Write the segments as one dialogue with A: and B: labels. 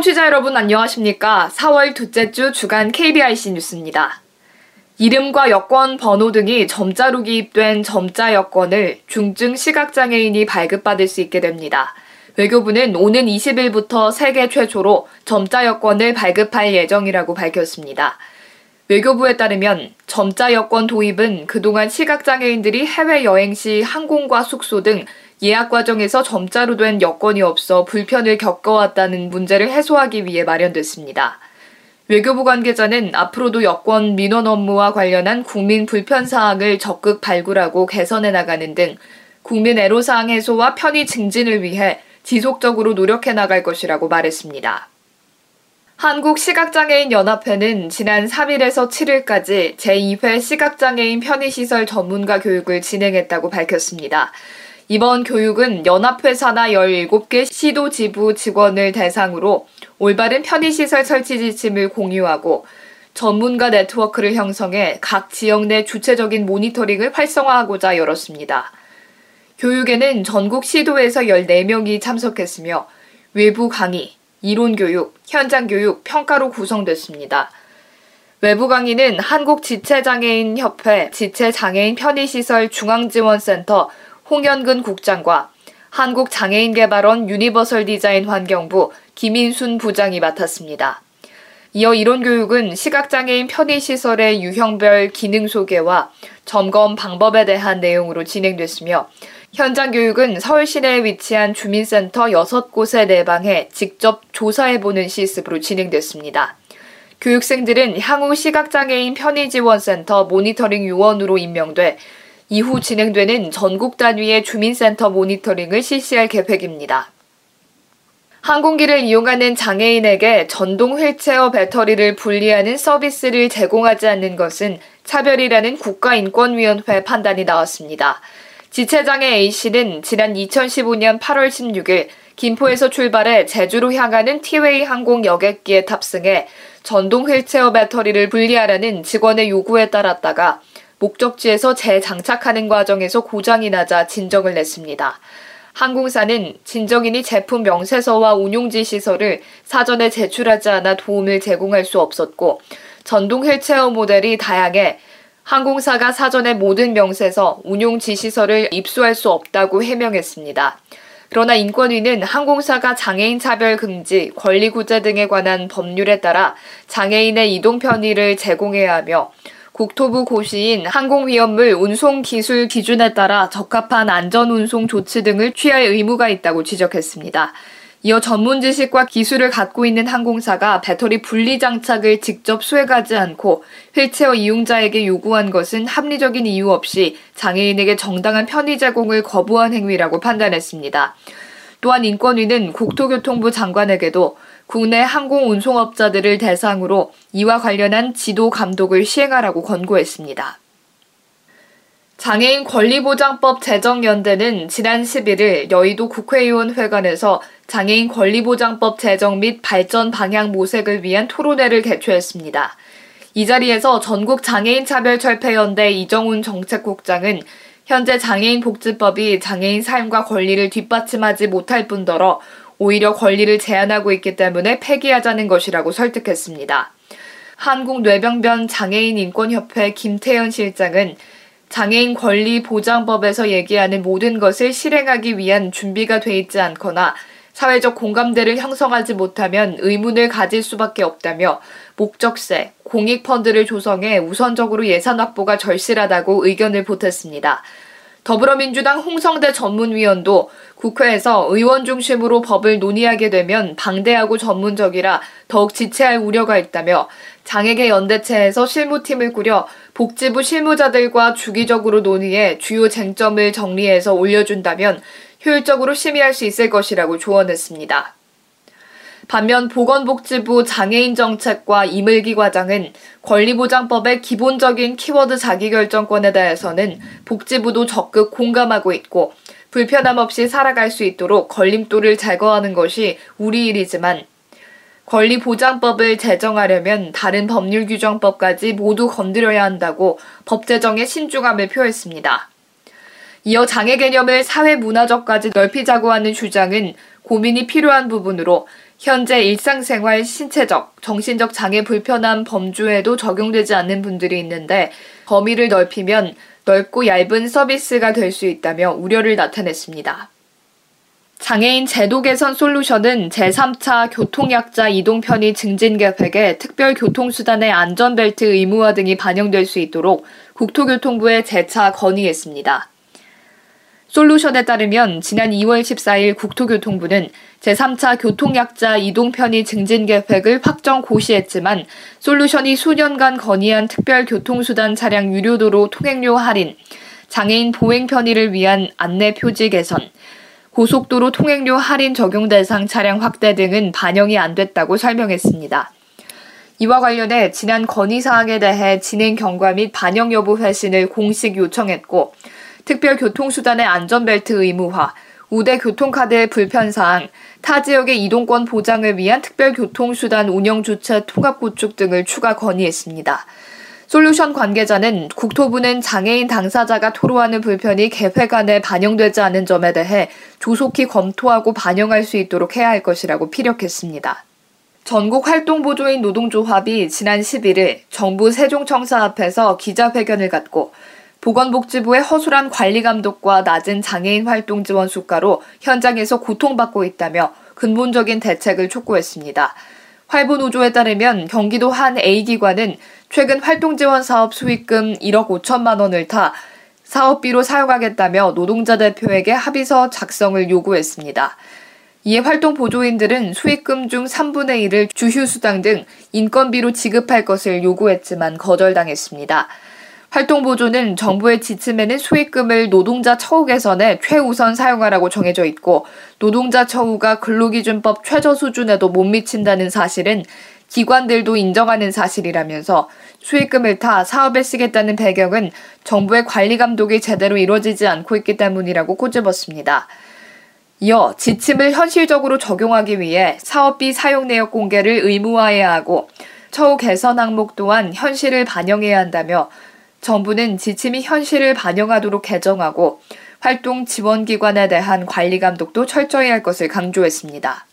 A: 청취자 여러분 안녕하십니까? 4월 둘째 주 주간 KBIC 뉴스입니다. 이름과 여권 번호 등이 점자로 기입된 점자 여권을 중증 시각장애인이 발급받을 수 있게 됩니다. 외교부는 오는 20일부터 세계 최초로 점자 여권을 발급할 예정이라고 밝혔습니다. 외교부에 따르면 점자 여권 도입은 그동안 시각장애인들이 해외여행 시 항공과 숙소 등 예약 과정에서 점자로 된 여건이 없어 불편을 겪어왔다는 문제를 해소하기 위해 마련됐습니다. 외교부 관계자는 앞으로도 여권 민원 업무와 관련한 국민 불편 사항을 적극 발굴하고 개선해 나가는 등 국민 애로사항 해소와 편의 증진을 위해 지속적으로 노력해 나갈 것이라고 말했습니다. 한국시각장애인연합회는 지난 3일에서 7일까지 제2회 시각장애인 편의시설 전문가 교육을 진행했다고 밝혔습니다. 이번 교육은 연합회사나 17개 시도 지부 직원을 대상으로 올바른 편의시설 설치 지침을 공유하고 전문가 네트워크를 형성해 각 지역 내 주체적인 모니터링을 활성화하고자 열었습니다. 교육에는 전국 시도에서 14명이 참석했으며 외부 강의, 이론 교육, 현장 교육, 평가로 구성됐습니다. 외부 강의는 한국 지체장애인 협회 지체장애인 편의시설 중앙지원센터 홍현근 국장과 한국장애인개발원 유니버설 디자인 환경부 김인순 부장이 맡았습니다. 이어 이론 교육은 시각장애인 편의시설의 유형별 기능 소개와 점검 방법에 대한 내용으로 진행됐으며 현장 교육은 서울 시내에 위치한 주민센터 6곳에 내방해 직접 조사해보는 실습으로 진행됐습니다. 교육생들은 향후 시각장애인 편의지원센터 모니터링 요원으로 임명돼 이후 진행되는 전국 단위의 주민센터 모니터링을 실시할 계획입니다. 항공기를 이용하는 장애인에게 전동 휠체어 배터리를 분리하는 서비스를 제공하지 않는 것은 차별이라는 국가인권위원회 판단이 나왔습니다. 지체장애 A씨는 지난 2015년 8월 16일 김포에서 출발해 제주로 향하는 티웨이 항공 여객기에 탑승해 전동 휠체어 배터리를 분리하라는 직원의 요구에 따랐다가 목적지에서 재장착하는 과정에서 고장이 나자 진정을 냈습니다. 항공사는 진정인이 제품 명세서와 운용지 시설을 사전에 제출하지 않아 도움을 제공할 수 없었고 전동 휠체어 모델이 다양해 항공사가 사전에 모든 명세서, 운용 지시서를 입수할 수 없다고 해명했습니다. 그러나 인권위는 항공사가 장애인 차별 금지, 권리 구제 등에 관한 법률에 따라 장애인의 이동 편의를 제공해야 하며 국토부 고시인 항공위험물 운송 기술 기준에 따라 적합한 안전 운송 조치 등을 취할 의무가 있다고 지적했습니다. 이어 전문 지식과 기술을 갖고 있는 항공사가 배터리 분리 장착을 직접 수행하지 않고 휠체어 이용자에게 요구한 것은 합리적인 이유 없이 장애인에게 정당한 편의 제공을 거부한 행위라고 판단했습니다. 또한 인권위는 국토교통부 장관에게도 국내 항공 운송업자들을 대상으로 이와 관련한 지도 감독을 시행하라고 권고했습니다. 장애인 권리보장법 제정연대는 지난 11일 여의도 국회의원 회관에서 장애인 권리보장법 제정 및 발전 방향 모색을 위한 토론회를 개최했습니다. 이 자리에서 전국 장애인 차별 철폐연대 이정훈 정책국장은 현재 장애인 복지법이 장애인 삶과 권리를 뒷받침하지 못할 뿐더러 오히려 권리를 제한하고 있기 때문에 폐기하자는 것이라고 설득했습니다. 한국뇌병변 장애인 인권협회 김태현 실장은 장애인 권리 보장법에서 얘기하는 모든 것을 실행하기 위한 준비가 돼 있지 않거나 사회적 공감대를 형성하지 못하면 의문을 가질 수밖에 없다며 목적세, 공익펀드를 조성해 우선적으로 예산 확보가 절실하다고 의견을 보탰습니다. 더불어민주당 홍성대 전문위원도 국회에서 의원 중심으로 법을 논의하게 되면 방대하고 전문적이라 더욱 지체할 우려가 있다며 장애계 연대체에서 실무팀을 꾸려 복지부 실무자들과 주기적으로 논의해 주요 쟁점을 정리해서 올려준다면 효율적으로 심의할 수 있을 것이라고 조언했습니다. 반면 보건복지부 장애인 정책과 이물기 과장은 권리보장법의 기본적인 키워드 자기결정권에 대해서는 복지부도 적극 공감하고 있고 불편함 없이 살아갈 수 있도록 걸림돌을 제거하는 것이 우리 일이지만 권리보장법을 제정하려면 다른 법률 규정법까지 모두 건드려야 한다고 법 제정에 신중함을 표했습니다. 이어 장애 개념을 사회 문화적까지 넓히자고 하는 주장은 고민이 필요한 부분으로 현재 일상생활 신체적, 정신적 장애 불편한 범주에도 적용되지 않는 분들이 있는데 범위를 넓히면 넓고 얇은 서비스가 될 수 있다며 우려를 나타냈습니다. 장애인 제도 개선 솔루션은 제3차 교통약자 이동 편의 증진 계획에 특별 교통수단의 안전벨트 의무화 등이 반영될 수 있도록 국토교통부에 재차 건의했습니다. 솔루션에 따르면 지난 2월 14일 국토교통부는 제3차 교통약자 이동 편의 증진 계획을 확정 고시했지만 솔루션이 수년간 건의한 특별 교통수단 차량 유료도로 통행료 할인, 장애인 보행 편의를 위한 안내 표지 개선, 고속도로 통행료 할인 적용 대상 차량 확대 등은 반영이 안 됐다고 설명했습니다. 이와 관련해 지난 건의 사항에 대해 진행 경과 및 반영 여부 회신을 공식 요청했고, 특별 교통수단의 안전벨트 의무화, 우대 교통카드의 불편사항, 타 지역의 이동권 보장을 위한 특별 교통수단 운영 주체 통합 구축 등을 추가 건의했습니다. 솔루션 관계자는 국토부는 장애인 당사자가 토로하는 불편이 계획 안에 반영되지 않은 점에 대해 조속히 검토하고 반영할 수 있도록 해야 할 것이라고 피력했습니다. 전국 활동보조인 노동조합이 지난 11일 정부 세종청사 앞에서 기자회견을 갖고 보건복지부의 허술한 관리 감독과 낮은 장애인 활동 지원 수가로 현장에서 고통받고 있다며 근본적인 대책을 촉구했습니다. 활보노조에 따르면 경기도 한 A기관은 최근 활동 지원 사업 수익금 1억 5천만 원을 타 사업비로 사용하겠다며 노동자 대표에게 합의서 작성을 요구했습니다. 이에 활동 보조인들은 수익금 중 3분의 1을 주휴수당 등 인건비로 지급할 것을 요구했지만 거절당했습니다. 활동보조는 정부의 지침에는 수익금을 노동자 처우 개선에 최우선 사용하라고 정해져 있고 노동자 처우가 근로기준법 최저 수준에도 못 미친다는 사실은 기관들도 인정하는 사실이라면서 수익금을 타 사업에 쓰겠다는 배경은 정부의 관리 감독이 제대로 이루어지지 않고 있기 때문이라고 꼬집었습니다. 이어 지침을 현실적으로 적용하기 위해 사업비 사용 내역 공개를 의무화해야 하고 처우 개선 항목 또한 현실을 반영해야 한다며 정부는 지침이 현실을 반영하도록 개정하고 활동 지원기관에 대한 관리 감독도 철저히 할 것을 강조했습니다.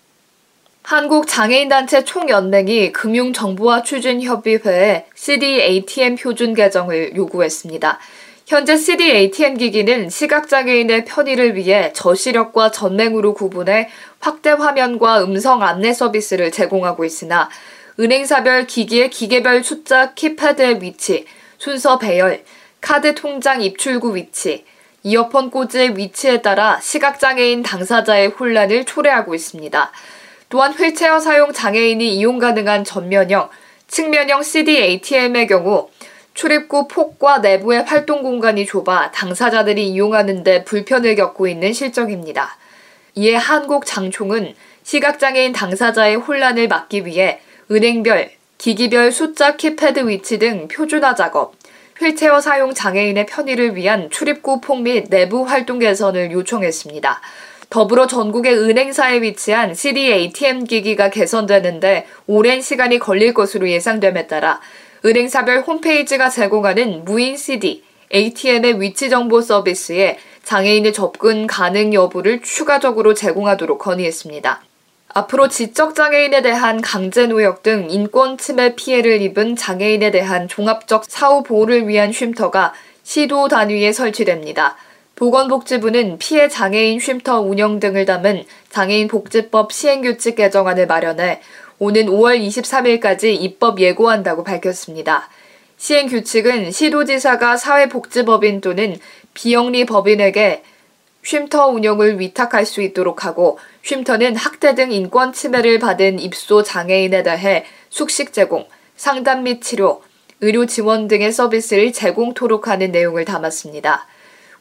A: 한국장애인단체 총연맹이 금융정보화 추진협의회에 CD-ATM 표준 개정을 요구했습니다. 현재 CD-ATM 기기는 시각장애인의 편의를 위해 저시력과 전맹으로 구분해 확대 화면과 음성 안내 서비스를 제공하고 있으나 은행사별 기기의 기계별 숫자 키패드의 위치, 순서 배열, 카드 통장 입출구 위치, 이어폰 꽂이의 위치에 따라 시각장애인 당사자의 혼란을 초래하고 있습니다. 또한 휠체어 사용 장애인이 이용 가능한 전면형, 측면형 CD ATM의 경우 출입구 폭과 내부의 활동 공간이 좁아 당사자들이 이용하는데 불편을 겪고 있는 실정입니다. 이에 한국장총은 시각장애인 당사자의 혼란을 막기 위해 은행별, 기기별 숫자 키패드 위치 등 표준화 작업, 휠체어 사용 장애인의 편의를 위한 출입구 폭및 내부 활동 개선을 요청했습니다. 더불어 전국의 은행사에 위치한 CD ATM 기기가 개선되는데 오랜 시간이 걸릴 것으로 예상됨에 따라 은행사별 홈페이지가 제공하는 무인 CD, ATM의 위치 정보 서비스에 장애인의 접근 가능 여부를 추가적으로 제공하도록 건의했습니다. 앞으로 지적장애인에 대한 강제노역 등 인권 침해 피해를 입은 장애인에 대한 종합적 사후 보호를 위한 쉼터가 시도 단위에 설치됩니다. 보건복지부는 피해 장애인 쉼터 운영 등을 담은 장애인 복지법 시행규칙 개정안을 마련해 오는 5월 23일까지 입법 예고한다고 밝혔습니다. 시행규칙은 시도지사가 사회복지법인 또는 비영리 법인에게 쉼터 운영을 위탁할 수 있도록 하고 쉼터는 학대 등 인권 침해를 받은 입소 장애인에 대해 숙식 제공, 상담 및 치료, 의료 지원 등의 서비스를 제공토록 하는 내용을 담았습니다.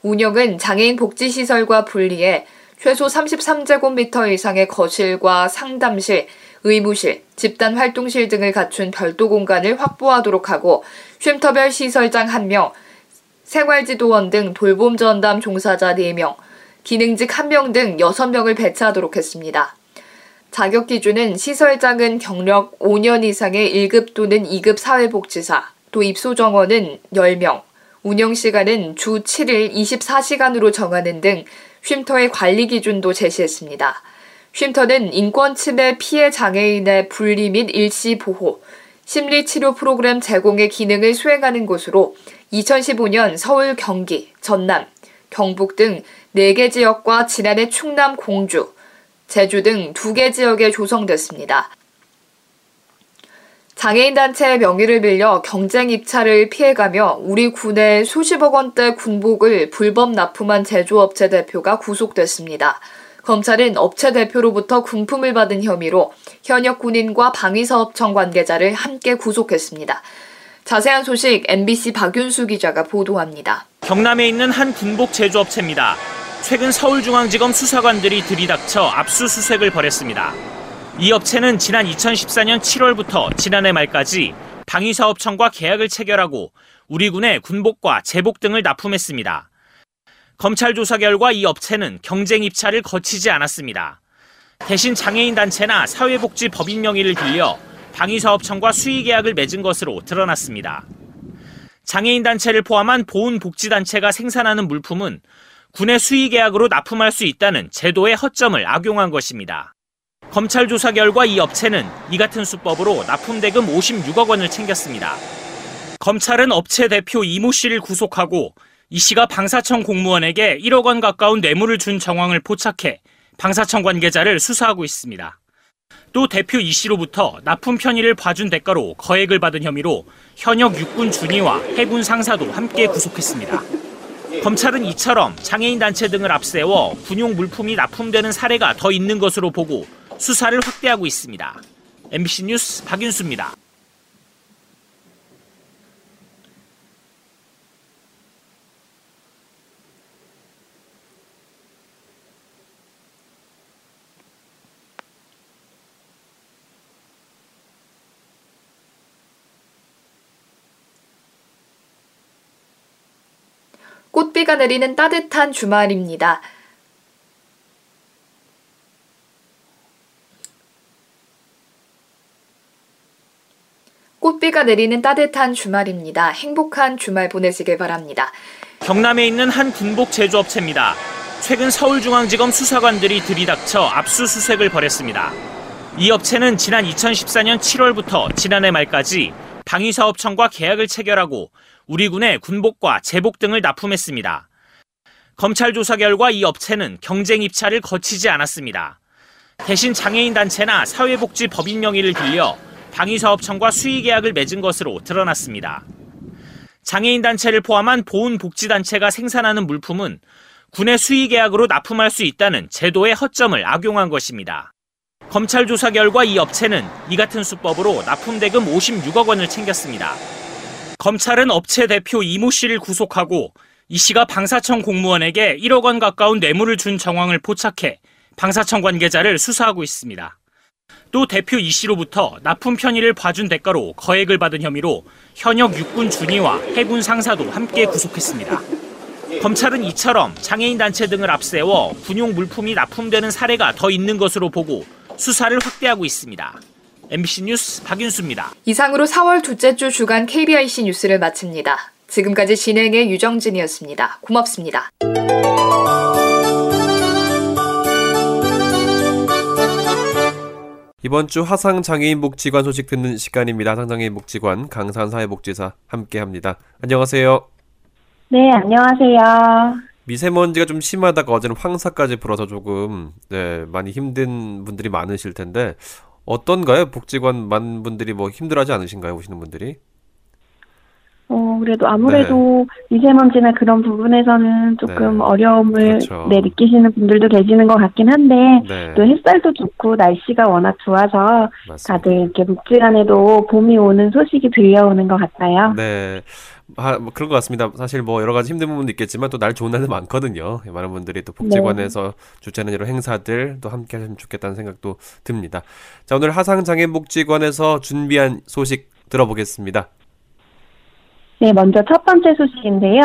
A: 운영은 장애인 복지시설과 분리해 최소 33제곱미터 이상의 거실과 상담실, 의무실, 집단 활동실 등을 갖춘 별도 공간을 확보하도록 하고 쉼터별 시설장 1명, 생활지도원 등 돌봄 전담 종사자 4명, 기능직 1명 등 6명을 배치하도록 했습니다. 자격 기준은 시설장은 경력 5년 이상의 1급 또는 2급 사회복지사, 또 입소 정원은 10명, 운영 시간은 주 7일 24시간으로 정하는 등 쉼터의 관리 기준도 제시했습니다. 쉼터는 인권 침해 피해 장애인의 분리 및 일시 보호, 심리 치료 프로그램 제공의 기능을 수행하는 곳으로 2015년 서울, 경기, 전남, 경북 등 4개 지역과 지난해 충남, 공주, 제주 등 2개 지역에 조성됐습니다. 장애인 단체의 명의를 빌려 경쟁 입찰을 피해가며 우리 군에 수십억 원대 군복을 불법 납품한 제조업체 대표가 구속됐습니다. 검찰은 업체 대표로부터 군품을 받은 혐의로 현역 군인과 방위사업청 관계자를 함께 구속했습니다. 자세한 소식 MBC 박윤수 기자가 보도합니다.
B: 경남에 있는 한 군복 제조업체입니다. 최근 서울중앙지검 수사관들이 들이닥쳐 압수수색을 벌였습니다. 이 업체는 지난 2014년 7월부터 지난해 말까지 방위사업청과 계약을 체결하고 우리 군의 군복과 제복 등을 납품했습니다. 검찰 조사 결과 이 업체는 경쟁 입찰을 거치지 않았습니다. 대신 장애인 단체나 사회복지 법인 명의를 빌려 방위사업청과 수의 계약을 맺은 것으로 드러났습니다. 장애인 단체를 포함한 보훈복지단체가 생산하는 물품은 군의 수의 계약으로 납품할 수 있다는 제도의 허점을 악용한 것입니다. 검찰 조사 결과 이 업체는 이 같은 수법으로 납품 대금 56억 원을 챙겼습니다. 검찰은 업체 대표 이모 씨를 구속하고 이 씨가 방사청 공무원에게 1억 원 가까운 뇌물을 준 정황을 포착해 방사청 관계자를 수사하고 있습니다. 또 대표 이 씨로부터 납품 편의를 봐준 대가로 거액을 받은 혐의로 현역 육군 준위와 해군 상사도 함께 구속했습니다. 검찰은 이처럼 장애인 단체 등을 앞세워 군용 물품이 납품되는 사례가 더 있는 것으로 보고 수사를 확대하고 있습니다. MBC 뉴스 박윤수입니다.
A: 꽃비가 내리는 따뜻한 주말입니다. 꽃비가 내리는 따뜻한 주말입니다. 행복한 주말 보내시길 바랍니다.
B: 경남에 있는 한 군복 제조업체입니다. 최근 서울중앙지검 수사관들이 들이닥쳐 압수수색을 벌였습니다. 이 업체는 지난 2014년 7월부터 지난해 말까지 방위사업청과 계약을 체결하고 우리 군의 군복과 제복 등을 납품했습니다. 검찰 조사 결과 이 업체는 경쟁 입찰을 거치지 않았습니다. 대신 장애인 단체나 사회복지 법인 명의를 빌려 방위사업청과 수의 계약을 맺은 것으로 드러났습니다. 장애인 단체를 포함한 보훈복지단체가 생산하는 물품은 군의 수의 계약으로 납품할 수 있다는 제도의 허점을 악용한 것입니다. 검찰 조사 결과 이 업체는 이 같은 수법으로 납품 대금 56억 원을 챙겼습니다. 검찰은 업체 대표 이모 씨를 구속하고 이 씨가 방사청 공무원에게 1억 원 가까운 뇌물을 준 정황을 포착해 방사청 관계자를 수사하고 있습니다. 또 대표 이 씨로부터 납품 편의를 봐준 대가로 거액을 받은 혐의로 현역 육군 준위와 해군 상사도 함께 구속했습니다. 검찰은 이처럼 장애인 단체 등을 앞세워 군용 물품이 납품되는 사례가 더 있는 것으로 보고 수사를 확대하고 있습니다. MBC 뉴스 박윤수입니다.
A: 이상으로 4월 둘째 주 주간 KBIC 뉴스를 마칩니다. 지금까지 진행의 유정진이었습니다. 고맙습니다.
C: 이번 주 화상 장애인 복지관 소식 듣는 시간입니다. 화상 장애인 복지관 강산 사회복지사 함께합니다. 안녕하세요.
D: 네, 안녕하세요.
C: 미세먼지가 좀 심하다가 어제는 황사까지 불어서 조금 네, 많이 힘든 분들이 많으실 텐데 어떤가요? 복지관 많은 분들이 뭐 힘들어하지 않으신가요? 오시는 분들이?
D: 어, 그래도 아무래도 네. 미세먼지나 그런 부분에서는 조금 네. 어려움을 그렇죠. 네, 느끼시는 분들도 계시는 것 같긴 한데, 네. 또 햇살도 좋고 날씨가 워낙 좋아서 맞습니다. 다들 이렇게 복지관에도 봄이 오는 소식이 들려오는 것 같아요.
C: 네. 아, 뭐 그런 것 같습니다. 사실 뭐 여러 가지 힘든 부분도 있겠지만 또 날 좋은 날도 많거든요. 많은 분들이 또 복지관에서 네. 주최하는 여러 행사들 또 함께 하시면 좋겠다는 생각도 듭니다. 자, 오늘 하상장애복지관에서 준비한 소식 들어보겠습니다.
D: 네, 먼저 첫 번째 소식인데요.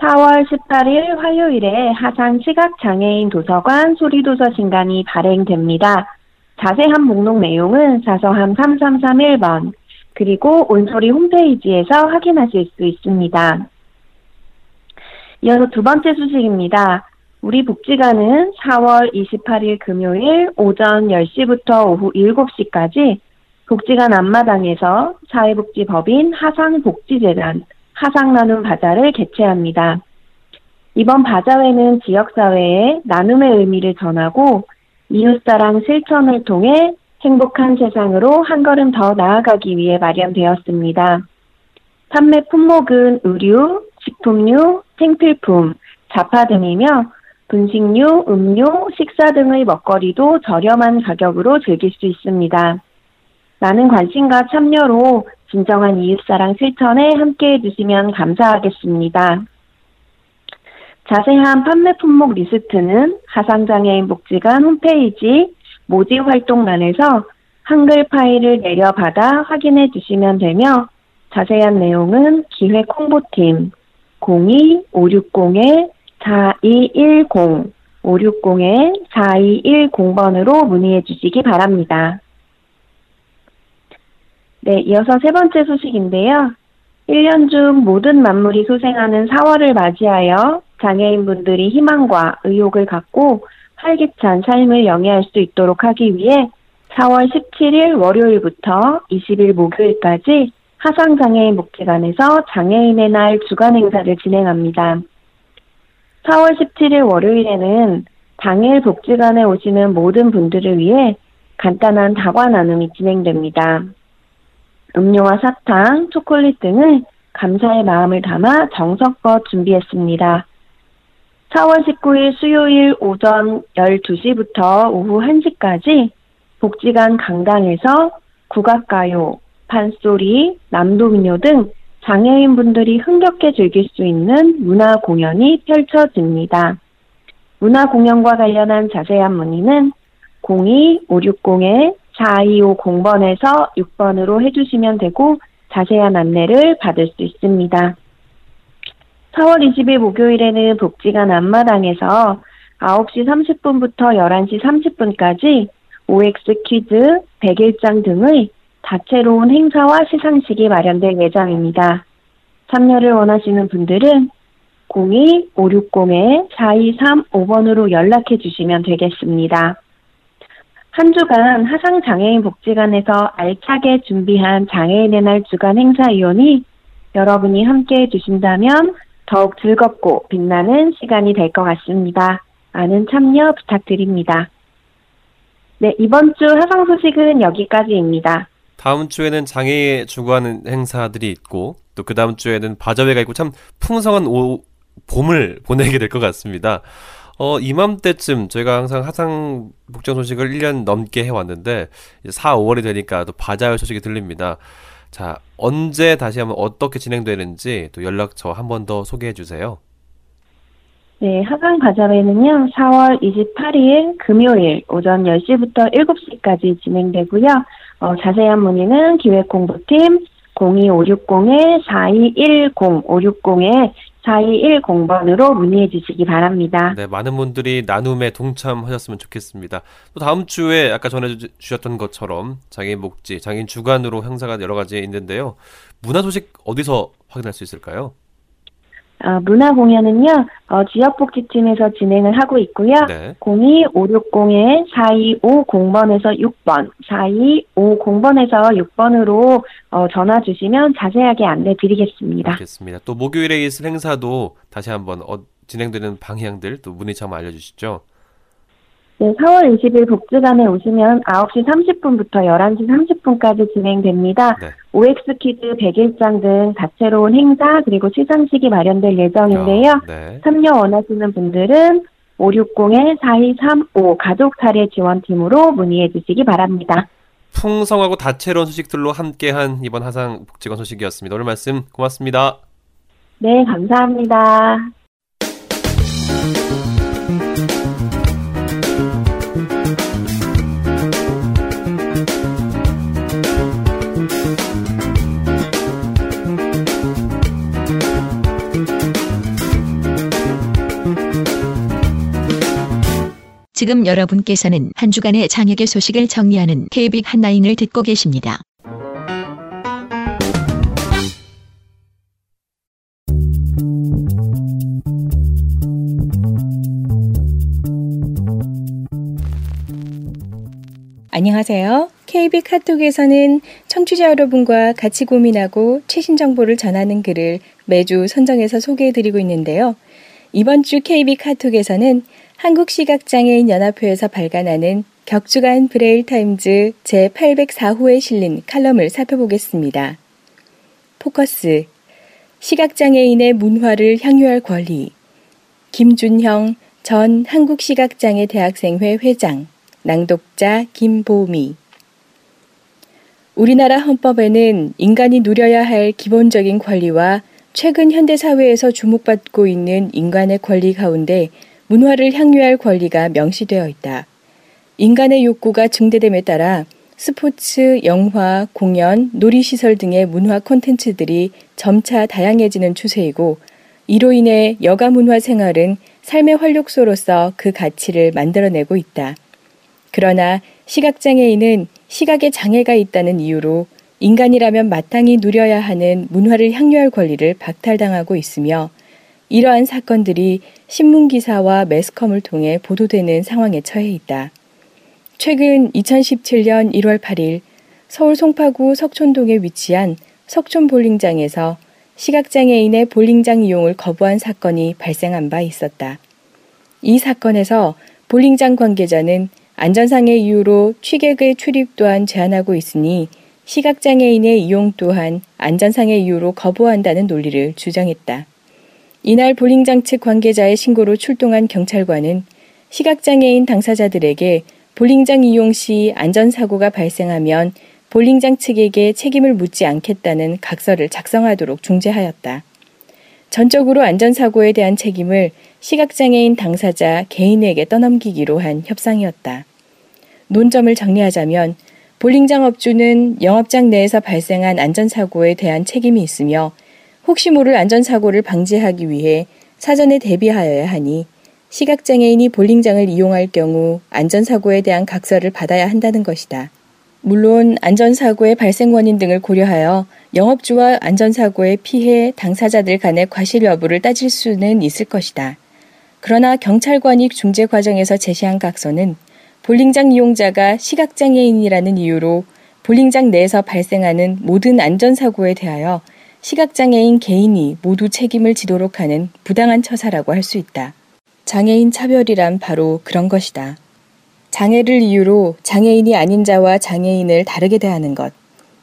D: 4월 18일 화요일에 하상 시각장애인 도서관 소리도서 신간이 발행됩니다. 자세한 목록 내용은 자서함 3331번 그리고 온소리 홈페이지에서 확인하실 수 있습니다. 이어서 두 번째 소식입니다. 우리 복지관은 4월 28일 금요일 오전 10시부터 오후 7시까지 복지관 앞마당에서 사회복지법인 하상복지재단 하상나눔 바자를 개최합니다. 이번 바자회는 지역사회에 나눔의 의미를 전하고 이웃사랑 실천을 통해 행복한 세상으로 한 걸음 더 나아가기 위해 마련되었습니다. 판매 품목은 의류, 식품류, 생필품, 잡화 등이며 분식류, 음료, 식사 등의 먹거리도 저렴한 가격으로 즐길 수 있습니다. 많은 관심과 참여로 진정한 이웃사랑 실천에 함께 해 주시면 감사하겠습니다. 자세한 판매 품목 리스트는 하상장애인 복지관 홈페이지 모집 활동란에서 한글 파일을 내려받아 확인해 주시면 되며 자세한 내용은 기획 홍보팀 02-560-4210 560-4210번으로 문의해 주시기 바랍니다. 네, 이어서 세 번째 소식인데요. 1년 중 모든 만물이 소생하는 4월을 맞이하여 장애인분들이 희망과 의욕을 갖고 활기찬 삶을 영위할 수 있도록 하기 위해 4월 17일 월요일부터 20일 목요일까지 하상장애인 복지관에서 장애인의 날 주간 행사를 진행합니다. 4월 17일 월요일에는 당일 복지관에 오시는 모든 분들을 위해 간단한 다과 나눔이 진행됩니다. 음료와 사탕, 초콜릿 등을 감사의 마음을 담아 정성껏 준비했습니다. 4월 19일 수요일 오전 12시부터 오후 1시까지 복지관 강당에서 국악가요, 판소리, 남도민요 등 장애인분들이 흥겹게 즐길 수 있는 문화 공연이 펼쳐집니다. 문화 공연과 관련한 자세한 문의는 02-560-4250번에서 6번으로 해주시면 되고 자세한 안내를 받을 수 있습니다. 4월 20일 목요일에는 복지관 앞마당에서 9시 30분부터 11시 30분까지 OX 퀴즈, 100일장 등의 다채로운 행사와 시상식이 마련될 예정입니다. 참여를 원하시는 분들은 02-560-4235번으로 연락해 주시면 되겠습니다. 한 주간 하상장애인 복지관에서 알차게 준비한 장애인의 날 주간 행사 위원이 여러분이 함께 해주신다면 더욱 즐겁고 빛나는 시간이 될 것 같습니다. 많은 참여 부탁드립니다. 네, 이번 주 하상 소식은 여기까지입니다.
C: 다음 주에는 장애 주관 행사들이 있고 또 그 다음 주에는 바자회가 있고 참 풍성한 오, 봄을 보내게 될 것 같습니다. 어, 이맘때쯤 저희가 항상 하상 복장 소식을 1년 넘게 해왔는데 4, 5월이 되니까 또 바자회 소식이 들립니다. 자, 언제 다시 한번 어떻게 진행되는지 또 연락처 한 번 더 소개해 주세요.
D: 네, 하강 바자회는요, 4월 28일 금요일 오전 10시부터 7시까지 진행되고요. 어, 자세한 문의는 기획공부팀 02560-4210, 560-4210번으로 문의해 주시기 바랍니다.
C: 네, 많은 분들이 나눔에 동참하셨으면 좋겠습니다. 또 다음 주에 아까 전해 주셨던 것처럼 장애인 복지, 장애인 주간으로 행사가 여러 가지 있는데요. 문화 소식 어디서 확인할 수 있을까요?
D: 어, 문화 공연은요, 어, 지역복지팀에서 진행을 하고 있고요. 네. 02-560-4250번에서 6번, 4250번에서 6번으로 어, 전화 주시면 자세하게 안내 드리겠습니다.
C: 알겠습니다. 또 목요일에 있을 행사도 다시 한번 어, 진행되는 방향들 또 문의처럼 알려주시죠.
D: 네, 4월 20일 복지관에 오시면 9시 30분부터 11시 30분까지 진행됩니다. 네. OX 퀴즈 100일장 등 다채로운 행사 그리고 시상식이 마련될 예정인데요. 어, 네. 참여 원하시는 분들은 560-4235 가족 사례 지원팀으로 문의해 주시기 바랍니다.
C: 풍성하고 다채로운 소식들로 함께한 이번 하상 복지관 소식이었습니다. 오늘 말씀 고맙습니다.
D: 네, 감사합니다.
E: 지금 여러분께서는 한 주간의 장혁의 소식을 정리하는 KB 한나인을 듣고 계십니다.
F: 안녕하세요. KB 카톡에서는 청취자 여러분과 같이 고민하고 최신 정보를 전하는 글을 매주 선정해서 소개해드리고 있는데요. 이번 주 KB 카톡에서는 한국시각장애인 연합회에서 발간하는 격주간 브레일 타임즈 제804호에 실린 칼럼을 살펴보겠습니다. 포커스. 시각장애인의 문화를 향유할 권리. 김준형 전 한국시각장애 대학생회 회장 낭독자 김보미. 우리나라 헌법에는 인간이 누려야 할 기본적인 권리와 최근 현대 사회에서 주목받고 있는 인간의 권리 가운데 문화를 향유할 권리가 명시되어 있다. 인간의 욕구가 증대됨에 따라 스포츠, 영화, 공연, 놀이시설 등의 문화 콘텐츠들이 점차 다양해지는 추세이고 이로 인해 여가 문화 생활은 삶의 활력소로서 그 가치를 만들어내고 있다. 그러나 시각장애인은 시각에 장애가 있다는 이유로 인간이라면 마땅히 누려야 하는 문화를 향유할 권리를 박탈당하고 있으며 이러한 사건들이 신문기사와 매스컴을 통해 보도되는 상황에 처해 있다. 최근 2017년 1월 8일 서울 송파구 석촌동에 위치한 석촌 볼링장에서 시각장애인의 볼링장 이용을 거부한 사건이 발생한 바 있었다. 이 사건에서 볼링장 관계자는 안전상의 이유로 취객의 출입 또한 제한하고 있으니 시각장애인의 이용 또한 안전상의 이유로 거부한다는 논리를 주장했다. 이날 볼링장 측 관계자의 신고로 출동한 경찰관은 시각장애인 당사자들에게 볼링장 이용 시 안전사고가 발생하면 볼링장 측에게 책임을 묻지 않겠다는 각서를 작성하도록 중재하였다. 전적으로 안전사고에 대한 책임을 시각장애인 당사자 개인에게 떠넘기기로 한 협상이었다. 논점을 정리하자면 볼링장 업주는 영업장 내에서 발생한 안전사고에 대한 책임이 있으며 혹시 모를 안전사고를 방지하기 위해 사전에 대비하여야 하니 시각장애인이 볼링장을 이용할 경우 안전사고에 대한 각서를 받아야 한다는 것이다. 물론 안전사고의 발생 원인 등을 고려하여 영업주와 안전사고의 피해 당사자들 간의 과실 여부를 따질 수는 있을 것이다. 그러나 경찰관이 중재 과정에서 제시한 각서는 볼링장 이용자가 시각장애인이라는 이유로 볼링장 내에서 발생하는 모든 안전사고에 대하여 시각장애인 개인이 모두 책임을 지도록 하는 부당한 처사라고 할 수 있다. 장애인 차별이란 바로 그런 것이다. 장애를 이유로 장애인이 아닌 자와 장애인을 다르게 대하는 것.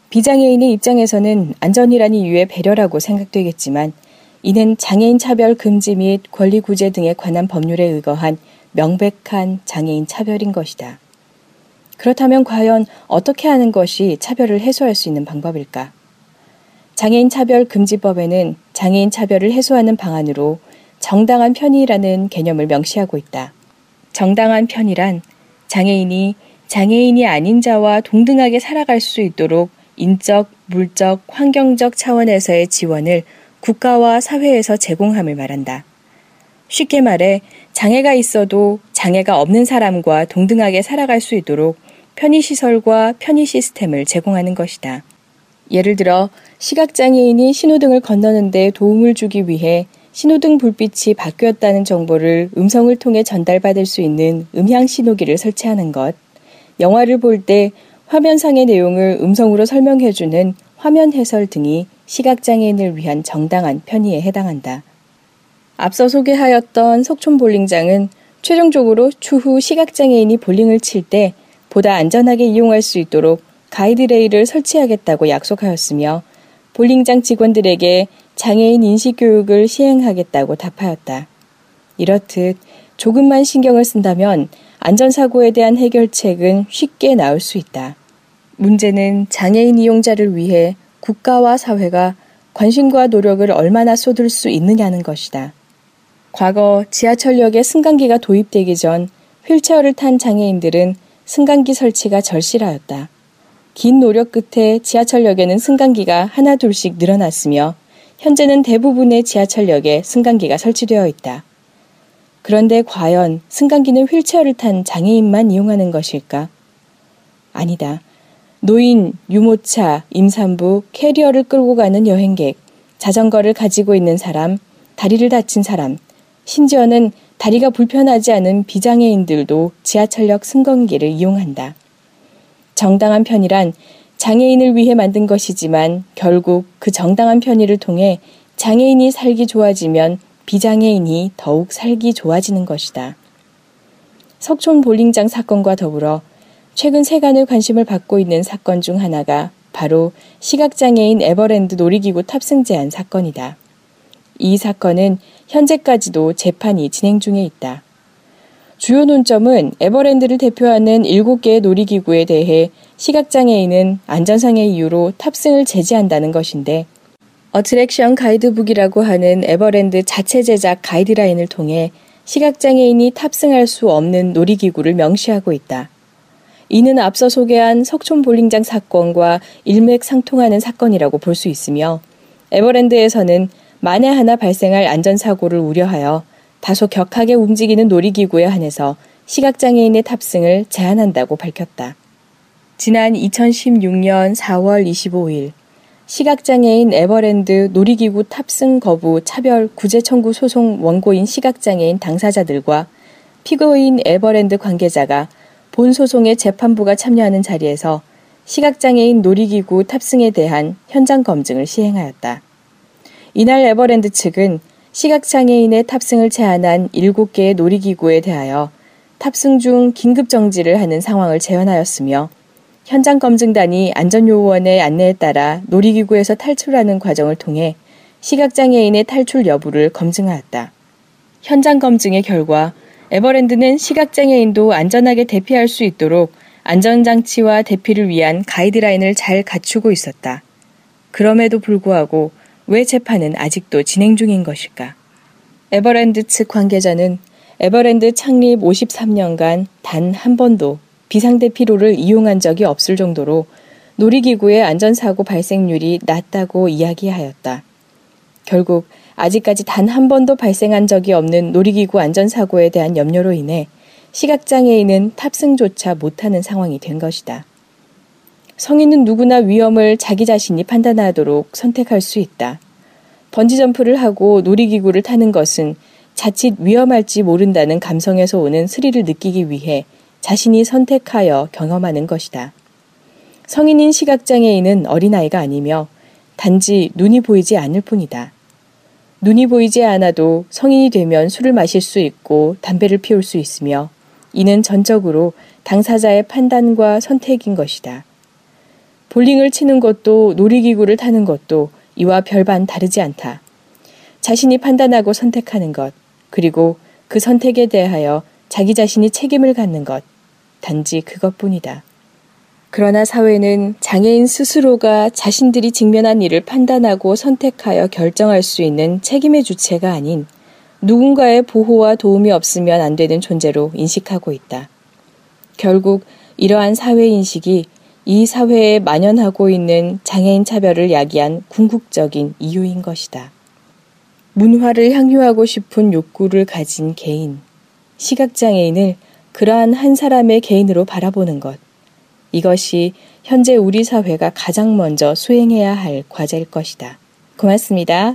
F: 비장애인의 입장에서는 안전이라는 이유의 배려라고 생각되겠지만 이는 장애인 차별 금지 및 권리 구제 등에 관한 법률에 의거한 명백한 장애인 차별인 것이다. 그렇다면 과연 어떻게 하는 것이 차별을 해소할 수 있는 방법일까? 장애인 차별 금지법에는 장애인 차별을 해소하는 방안으로 정당한 편의라는 개념을 명시하고 있다. 정당한 편의란 장애인이 장애인이 아닌 자와 동등하게 살아갈 수 있도록 인적, 물적, 환경적 차원에서의 지원을 국가와 사회에서 제공함을 말한다. 쉽게 말해 장애가 있어도 장애가 없는 사람과 동등하게 살아갈 수 있도록 편의시설과 편의 시스템을 제공하는 것이다. 예를 들어 시각장애인이 신호등을 건너는데 도움을 주기 위해 신호등 불빛이 바뀌었다는 정보를 음성을 통해 전달받을 수 있는 음향 신호기를 설치하는 것, 영화를 볼 때 화면상의 내용을 음성으로 설명해주는 화면 해설 등이 시각장애인을 위한 정당한 편의에 해당한다. 앞서 소개하였던 석촌 볼링장은 최종적으로 추후 시각장애인이 볼링을 칠 때 보다 안전하게 이용할 수 있도록 가이드레일을 설치하겠다고 약속하였으며 볼링장 직원들에게 장애인 인식 교육을 시행하겠다고 답하였다. 이렇듯 조금만 신경을 쓴다면 안전사고에 대한 해결책은 쉽게 나올 수 있다. 문제는 장애인 이용자를 위해 국가와 사회가 관심과 노력을 얼마나 쏟을 수 있느냐는 것이다. 과거 지하철역에 승강기가 도입되기 전 휠체어를 탄 장애인들은 승강기 설치가 절실하였다. 긴 노력 끝에 지하철역에는 승강기가 하나 둘씩 늘어났으며 현재는 대부분의 지하철역에 승강기가 설치되어 있다. 그런데 과연 승강기는 휠체어를 탄 장애인만 이용하는 것일까? 아니다. 노인, 유모차, 임산부, 캐리어를 끌고 가는 여행객, 자전거를 가지고 있는 사람, 다리를 다친 사람, 심지어는 다리가 불편하지 않은 비장애인들도 지하철역 승강기를 이용한다. 정당한 편의란 장애인을 위해 만든 것이지만 결국 그 정당한 편의를 통해 장애인이 살기 좋아지면 비장애인이 더욱 살기 좋아지는 것이다. 석촌 볼링장 사건과 더불어 최근 세간의 관심을 받고 있는 사건 중 하나가 바로 시각장애인 에버랜드 놀이기구 탑승 제한 사건이다. 이 사건은 현재까지도 재판이 진행 중에 있다. 주요 논점은 에버랜드를 대표하는 7개의 놀이기구에 대해 시각장애인은 안전상의 이유로 탑승을 제지한다는 것인데 어트랙션 가이드북이라고 하는 에버랜드 자체 제작 가이드라인을 통해 시각장애인이 탑승할 수 없는 놀이기구를 명시하고 있다. 이는 앞서 소개한 석촌 볼링장 사건과 일맥상통하는 사건이라고 볼 수 있으며 에버랜드에서는 만에 하나 발생할 안전사고를 우려하여 다소 격하게 움직이는 놀이기구에 한해서 시각장애인의 탑승을 제한한다고 밝혔다. 지난 2016년 4월 25일 시각장애인 에버랜드 놀이기구 탑승 거부 차별 구제 청구 소송 원고인 시각장애인 당사자들과 피고인 에버랜드 관계자가 본 소송의 재판부가 참여하는 자리에서 시각장애인 놀이기구 탑승에 대한 현장 검증을 시행하였다. 이날 에버랜드 측은 시각장애인의 탑승을 제한한 7개의 놀이기구에 대하여 탑승 중 긴급 정지를 하는 상황을 재현하였으며 현장 검증단이 안전요원의 안내에 따라 놀이기구에서 탈출하는 과정을 통해 시각장애인의 탈출 여부를 검증하였다. 현장 검증의 결과 에버랜드는 시각장애인도 안전하게 대피할 수 있도록 안전장치와 대피를 위한 가이드라인을 잘 갖추고 있었다. 그럼에도 불구하고 왜 재판은 아직도 진행 중인 것일까? 에버랜드 측 관계자는 에버랜드 창립 53년간 단 한 번도 비상대피로를 이용한 적이 없을 정도로 놀이기구의 안전사고 발생률이 낮다고 이야기하였다. 결국 아직까지 단 한 번도 발생한 적이 없는 놀이기구 안전사고에 대한 염려로 인해 시각장애인은 탑승조차 못하는 상황이 된 것이다. 성인은 누구나 위험을 자기 자신이 판단하도록 선택할 수 있다. 번지점프를 하고 놀이기구를 타는 것은 자칫 위험할지 모른다는 감성에서 오는 스릴을 느끼기 위해 자신이 선택하여 경험하는 것이다. 성인인 시각장애인은 어린아이가 아니며 단지 눈이 보이지 않을 뿐이다. 눈이 보이지 않아도 성인이 되면 술을 마실 수 있고 담배를 피울 수 있으며 이는 전적으로 당사자의 판단과 선택인 것이다. 볼링을 치는 것도 놀이기구를 타는 것도 이와 별반 다르지 않다. 자신이 판단하고 선택하는 것, 그리고 그 선택에 대하여 자기 자신이 책임을 갖는 것, 단지 그것뿐이다. 그러나 사회는 장애인 스스로가 자신들이 직면한 일을 판단하고 선택하여 결정할 수 있는 책임의 주체가 아닌 누군가의 보호와 도움이 없으면 안 되는 존재로 인식하고 있다. 결국 이러한 사회 인식이 이 사회에 만연하고 있는 장애인 차별을 야기한 궁극적인 이유인 것이다. 문화를 향유하고 싶은 욕구를 가진 개인, 시각장애인을 그러한 한 사람의 개인으로 바라보는 것. 이것이 현재 우리 사회가 가장 먼저 수행해야 할 과제일 것이다. 고맙습니다.